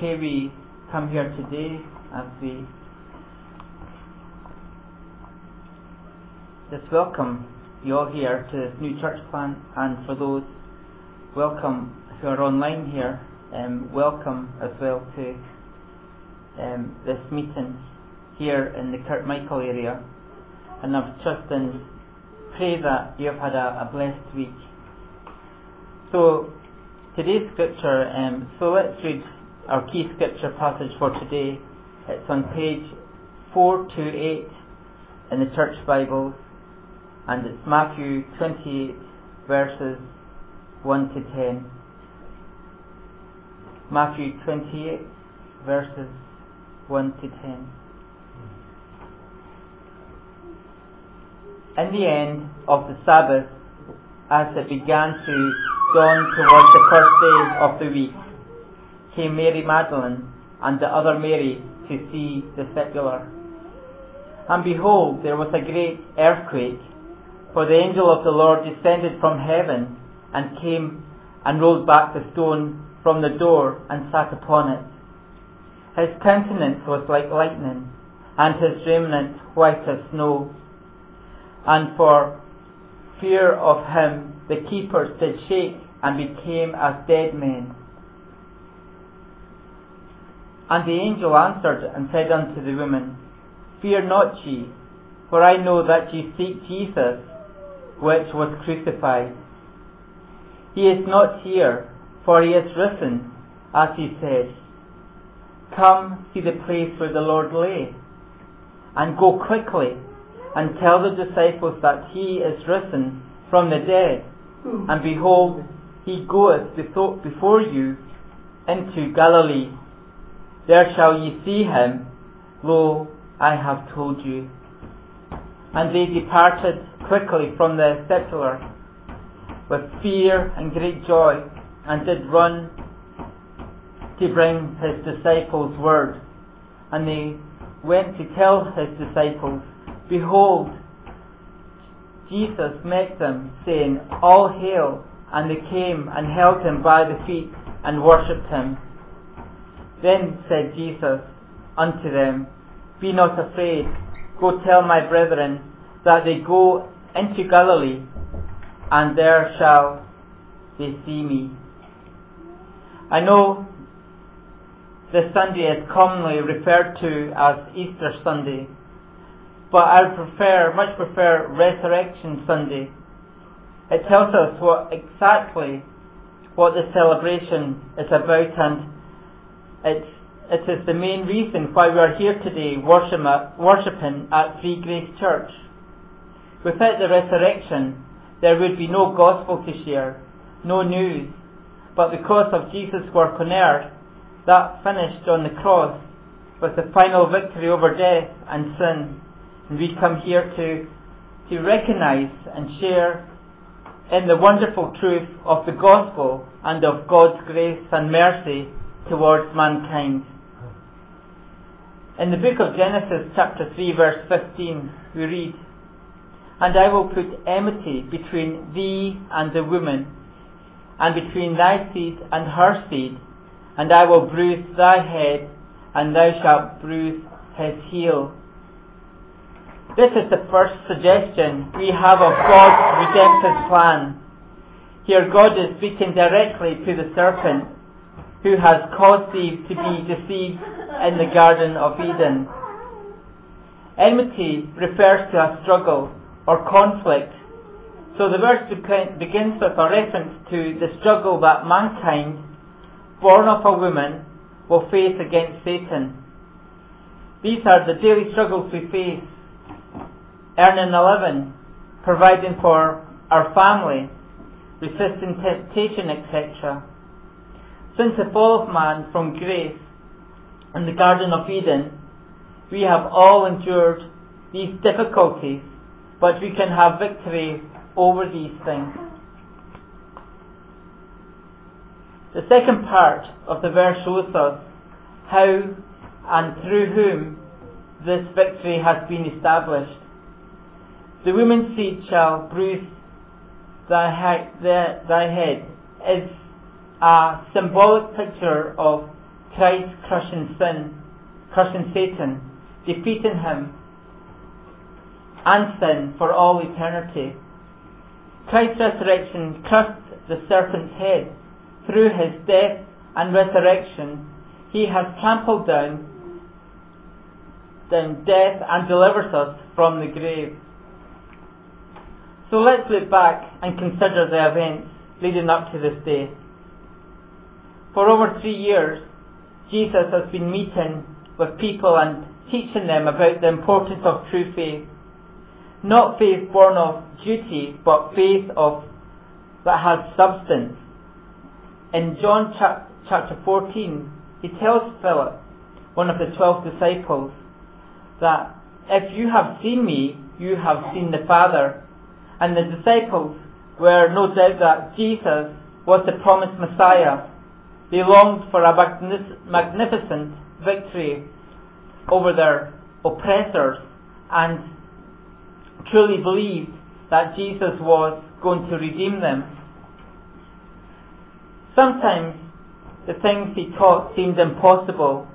okay we come here today as we just welcome you all here to this new church plant and for those welcome who are online here, um, welcome as well to um, this meeting here in the Kirkmichael area. And I've trust and pray that you have had a, a blessed week. So today's scripture, um, so let's read our key scripture passage for today. It's on page 428 in the church Bibles and it's Matthew 28 verses 1 to 10. Matthew 28 verses 1 to 10. In the end of the Sabbath, as it began to dawn towards the first day of the week, came Mary Magdalene and the other Mary to see the sepulchre. And behold, there was a great earthquake, for the angel of the Lord descended from heaven and came and rolled back the stone from the door and sat upon it. His countenance was like lightning, and his raiment white as snow. And for fear of him, the keepers did shake and became as dead men. And the angel answered and said unto the woman, Fear not ye, for I know that ye seek Jesus, which was crucified. He is not here, for he is risen, as he said. Come see the place where the Lord lay, and go quickly and tell the disciples that he is risen from the dead, and behold, he goeth before you into Galilee. There shall ye see him. Lo, I have told you. And they departed quickly from the sepulchre with fear and great joy, and did run to bring his disciples word. And they went to tell his disciples, Behold, Jesus met them, saying, All hail! And they came and held him by the feet and worshipped him. Then said Jesus unto them, Be not afraid, go tell my brethren that they go into Galilee, and there shall they see me. I know this Sunday is commonly referred to as Easter Sunday, but I prefer, much prefer Resurrection Sunday. It tells us what exactly what the celebration is about and it's, it is the main reason why we are here today worshipping at Free Grace Church. Without the resurrection, there would be no gospel to share, no news. But because of Jesus' work on earth, that finished on the cross with the final victory over death and sin, and we come here to, to recognize and share in the wonderful truth of the gospel and of God's grace and mercy towards mankind. In the book of Genesis, chapter 3, verse 15, we read, And I will put enmity between thee and the woman, and between thy seed and her seed, and I will bruise thy head, and thou shalt bruise his heel. This is the first suggestion we have of God's redemptive plan. Here God is speaking directly to the serpent who has caused Eve to be deceived in the Garden of Eden. Enmity refers to a struggle or conflict. So the verse begins with a reference to the struggle that mankind, born of a woman, will face against Satan. These are the daily struggles we face. Earning a living, providing for our family, resisting temptation, etc. Since the fall of man from grace in the Garden of Eden, we have all endured these difficulties, but we can have victory over these things. The second part of the verse shows us how and through whom this victory has been established. The woman's seed shall bruise thy, he- thy head is a symbolic picture of Christ crushing sin, crushing Satan, defeating him and sin for all eternity. Christ's resurrection crushed the serpent's head. Through his death and resurrection, he has trampled down, down death and delivers us from the grave. So let's look back and consider the events leading up to this day. For over three years, Jesus has been meeting with people and teaching them about the importance of true faith. Not faith born of duty, but faith of that has substance. In John chapter 14, he tells Philip, one of the twelve disciples, that if you have seen me, you have seen the Father. And the disciples were no doubt that Jesus was the promised Messiah. They longed for a magnificent victory over their oppressors and truly believed that Jesus was going to redeem them. Sometimes the things he taught seemed impossible.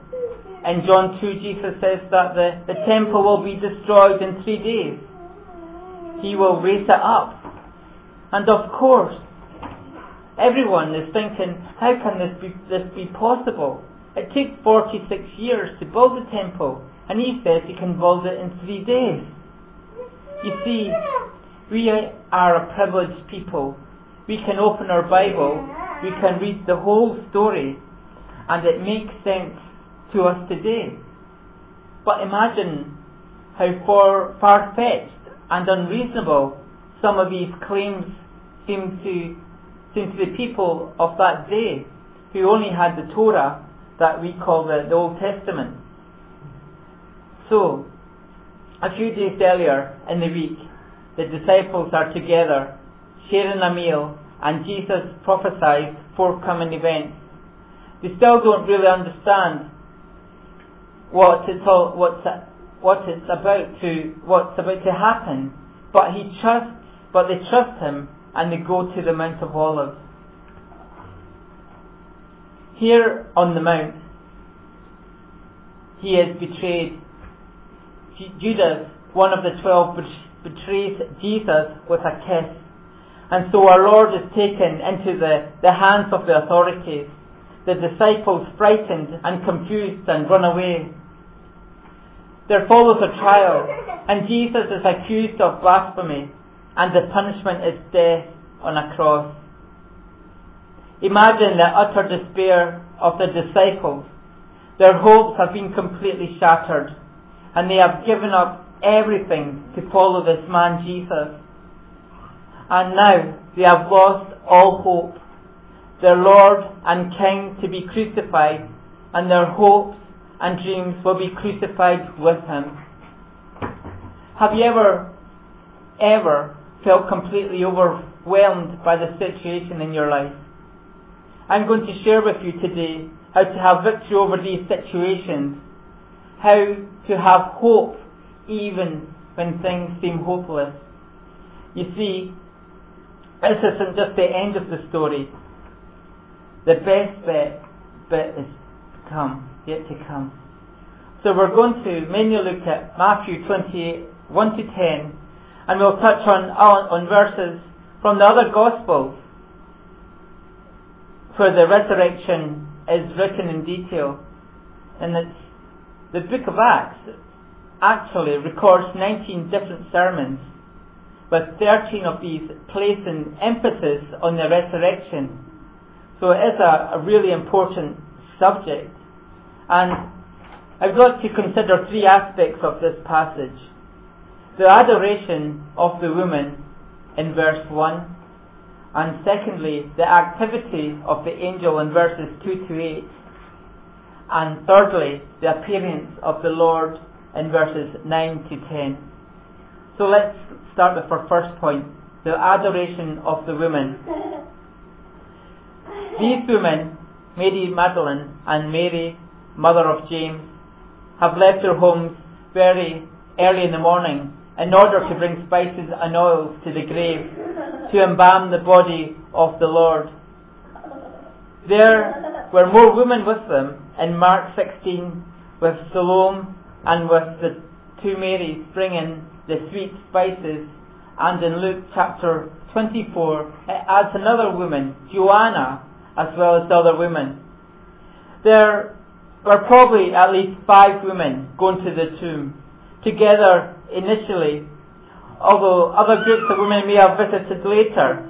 In John 2, Jesus says that the, the temple will be destroyed in three days. He will raise it up. And of course, everyone is thinking, how can this be, this be possible? It took 46 years to build the temple, and he says he can build it in three days. You see, we are a privileged people. We can open our Bible, we can read the whole story, and it makes sense to us today. But imagine how far, far-fetched and unreasonable some of these claims seem to, seem to the people of that day who only had the Torah that we call the, the Old Testament. So, a few days earlier in the week, the disciples are together, sharing a meal, and Jesus prophesies forthcoming events. They still don't really understand what it's all, what's, what it's about to, what's about to happen, but he trusts, but they trust him, and they go to the Mount of Olives. Here on the mount, he is betrayed Judas, one of the twelve, betrays Jesus with a kiss. And so our Lord is taken into the, the hands of the authorities. The disciples frightened and confused and run away. There follows a trial, and Jesus is accused of blasphemy, and the punishment is death on a cross. Imagine the utter despair of the disciples. Their hopes have been completely shattered and they have given up everything to follow this man Jesus. And now they have lost all hope. Their Lord and King to be crucified, and their hopes and dreams will be crucified with him. Have you ever, ever felt completely overwhelmed by the situation in your life? I'm going to share with you today how to have victory over these situations how to have hope even when things seem hopeless. You see, this isn't just the end of the story. The best bit, bit is to come, yet to come. So we're going to mainly look at Matthew 28, 1 to 10, and we'll touch on, on, verses from the other Gospels where the resurrection is written in detail. And it's the book of Acts actually records 19 different sermons, with 13 of these placing emphasis on the resurrection. So it is a, a really important subject. And I would like to consider three aspects of this passage. The adoration of the woman in verse 1, and secondly, the activity of the angel in verses 2 to 8, and thirdly, the appearance of the Lord in verses 9 to 10. So let's start with our first point the adoration of the women. These women, Mary Magdalene and Mary, mother of James, have left their homes very early in the morning in order to bring spices and oils to the grave to embalm the body of the Lord. There were more women with them in Mark 16 with Salome and with the two Marys bringing the sweet spices and in Luke chapter 24 it adds another woman, Joanna, as well as the other women. There were probably at least five women going to the tomb together initially, although other groups of women may have visited later.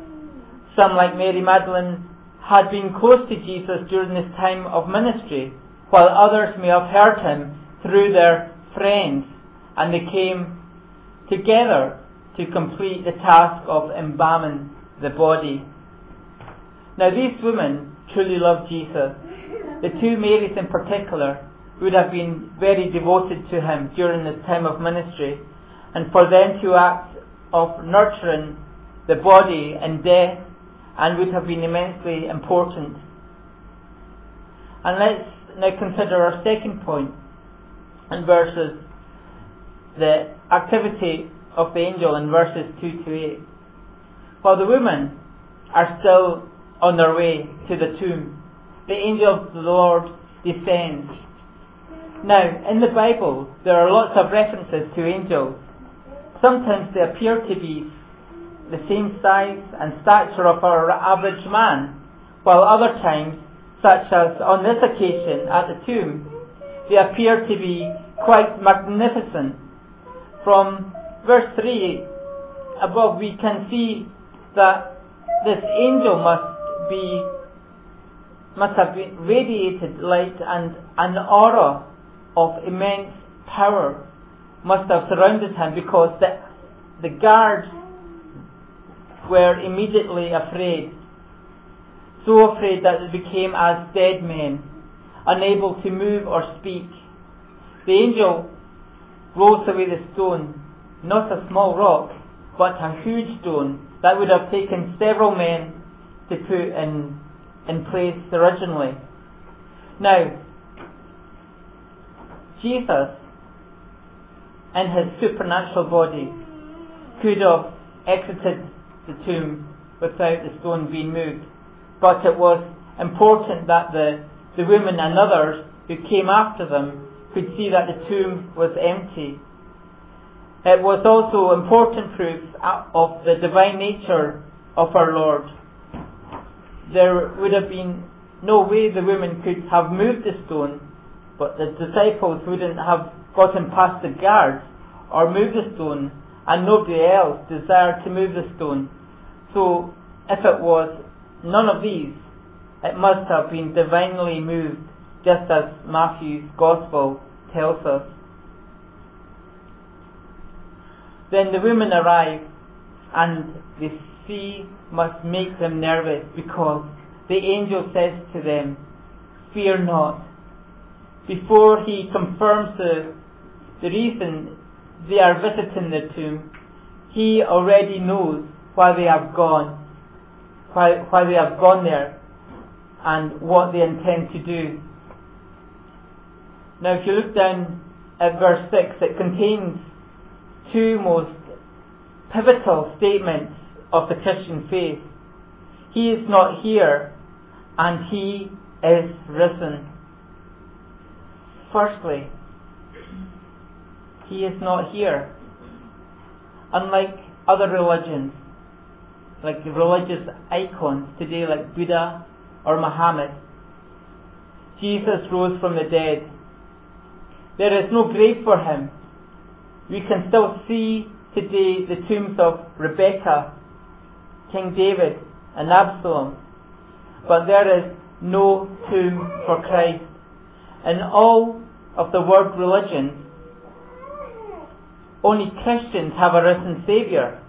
Some, like Mary Magdalene, had been close to Jesus during his time of ministry, while others may have heard him through their friends, and they came together to complete the task of embalming the body. Now, these women truly loved Jesus. The two Marys in particular would have been very devoted to him during his time of ministry, and for them to act of nurturing the body in death and would have been immensely important. And let's now consider our second point in verses the activity of the angel in verses 2 to 8. While the women are still on their way to the tomb, the angel of the Lord descends. Now, in the Bible, there are lots of references to angels. Sometimes they appear to be the same size and stature of our average man, while other times, such as on this occasion at the tomb, they appear to be quite magnificent. From verse 3 above, we can see that this angel must be must have been radiated light and an aura of immense power must have surrounded him because the, the guards were immediately afraid, so afraid that they became as dead men, unable to move or speak. The angel rolls away the stone, not a small rock, but a huge stone that would have taken several men to put in in place originally. Now, Jesus, in his supernatural body, could have exited the tomb without the stone being moved, but it was important that the, the women and others who came after them could see that the tomb was empty. It was also important proof of the divine nature of our Lord there would have been no way the women could have moved the stone, but the disciples wouldn't have gotten past the guards or moved the stone, and nobody else desired to move the stone. So, if it was none of these, it must have been divinely moved, just as Matthew's Gospel tells us. Then the women arrive, and they sea must make them nervous because the angel says to them, Fear not. Before he confirms the, the reason they are visiting the tomb, he already knows why they have gone, why, why they have gone there, and what they intend to do. Now, if you look down at verse 6, it contains two most pivotal statements of the Christian faith. He is not here and he is risen. Firstly, he is not here. Unlike other religions, like religious icons today, like Buddha or Muhammad, Jesus rose from the dead. There is no grave for him. We can still see today the tombs of Rebecca King David and Absalom. But there is no tomb for Christ. In all of the world religions, only Christians have a risen Saviour,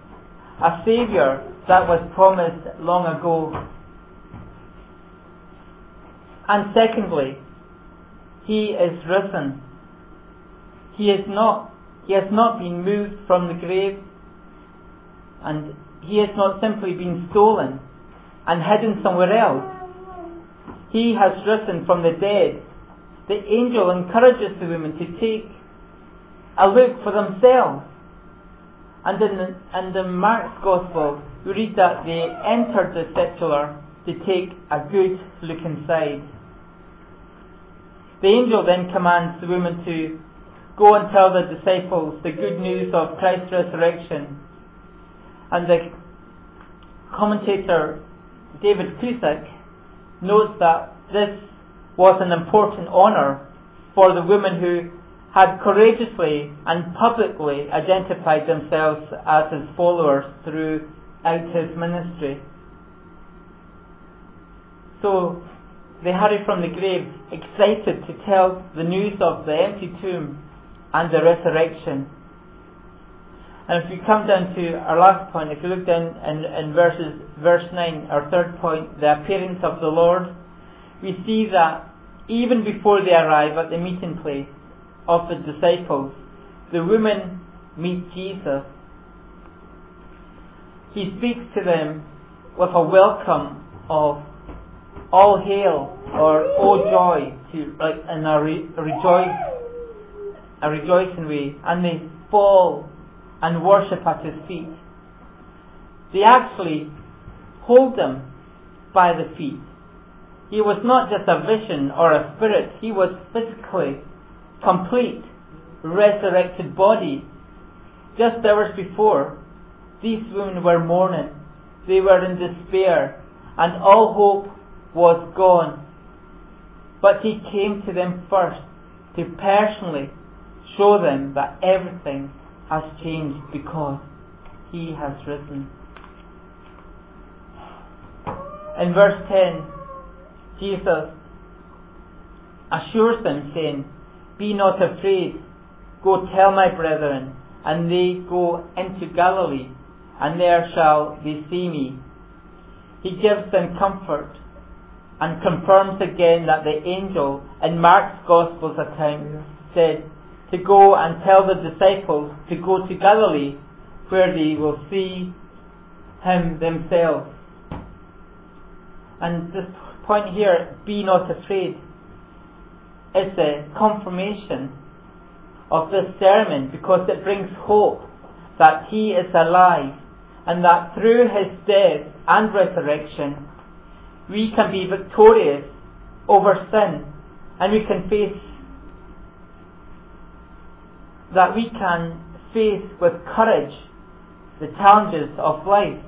a Saviour that was promised long ago. And secondly, He is risen. He is not, He has not been moved from the grave, and he has not simply been stolen and hidden somewhere else. He has risen from the dead. The angel encourages the women to take a look for themselves. And in, the, in the Mark's Gospel, we read that they entered the sepulchre to take a good look inside. The angel then commands the woman to go and tell the disciples the good news of Christ's resurrection. And the commentator David Guzik notes that this was an important honour for the women who had courageously and publicly identified themselves as his followers throughout his ministry. So they hurry from the grave, excited to tell the news of the empty tomb and the resurrection. And if you come down to our last point, if you look down in, in verses, verse 9, our third point, the appearance of the Lord, we see that even before they arrive at the meeting place of the disciples, the women meet Jesus. He speaks to them with a welcome of all hail or oh joy to like in a, re, rejoice a rejoicing way and they fall and worship at his feet. They actually hold him by the feet. He was not just a vision or a spirit, he was physically complete, resurrected body. Just hours before, these women were mourning. They were in despair, and all hope was gone. But he came to them first to personally show them that everything has changed because he has risen. In verse 10, Jesus assures them, saying, Be not afraid, go tell my brethren, and they go into Galilee, and there shall they see me. He gives them comfort and confirms again that the angel in Mark's Gospel's account said to go and tell the disciples to go to Galilee where they will see him themselves. And this point here, be not afraid, is a confirmation of this sermon because it brings hope that he is alive and that through his death and resurrection we can be victorious over sin and we can face that we can face with courage the challenges of life.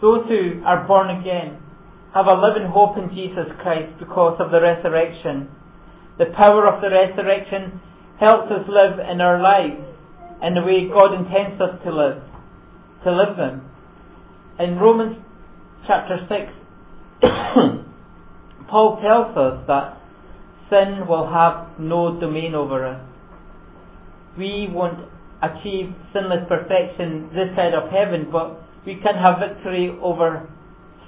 Those who are born again have a living hope in Jesus Christ because of the resurrection. The power of the resurrection helps us live in our lives in the way God intends us to live, to live them. In Romans chapter 6, Paul tells us that sin will have no domain over us. We won't achieve sinless perfection this side of heaven, but we can have victory over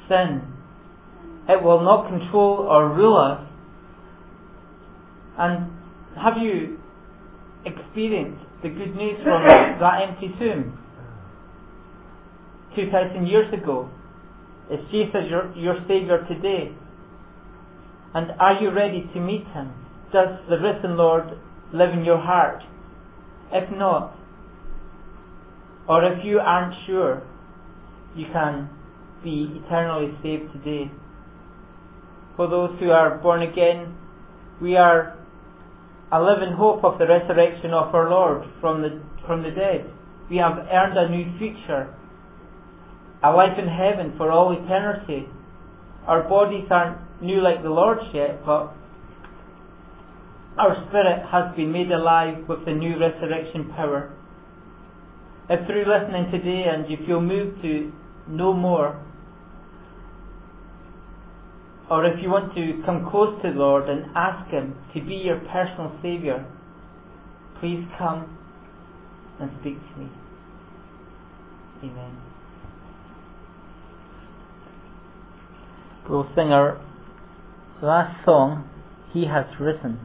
sin. It will not control or rule us. And have you experienced the good news from that empty tomb? 2,000 years ago. Is Jesus your, your Saviour today? And are you ready to meet Him? Does the risen Lord live in your heart? If not, or if you aren't sure, you can be eternally saved today. For those who are born again, we are a living hope of the resurrection of our Lord from the, from the dead. We have earned a new future a life in heaven for all eternity. Our bodies aren't new like the Lord's yet, but our spirit has been made alive with the new resurrection power. If through listening today and you feel moved to know more, or if you want to come close to the Lord and ask Him to be your personal Saviour, please come and speak to me. Amen. We'll sing our last song, He Has Risen.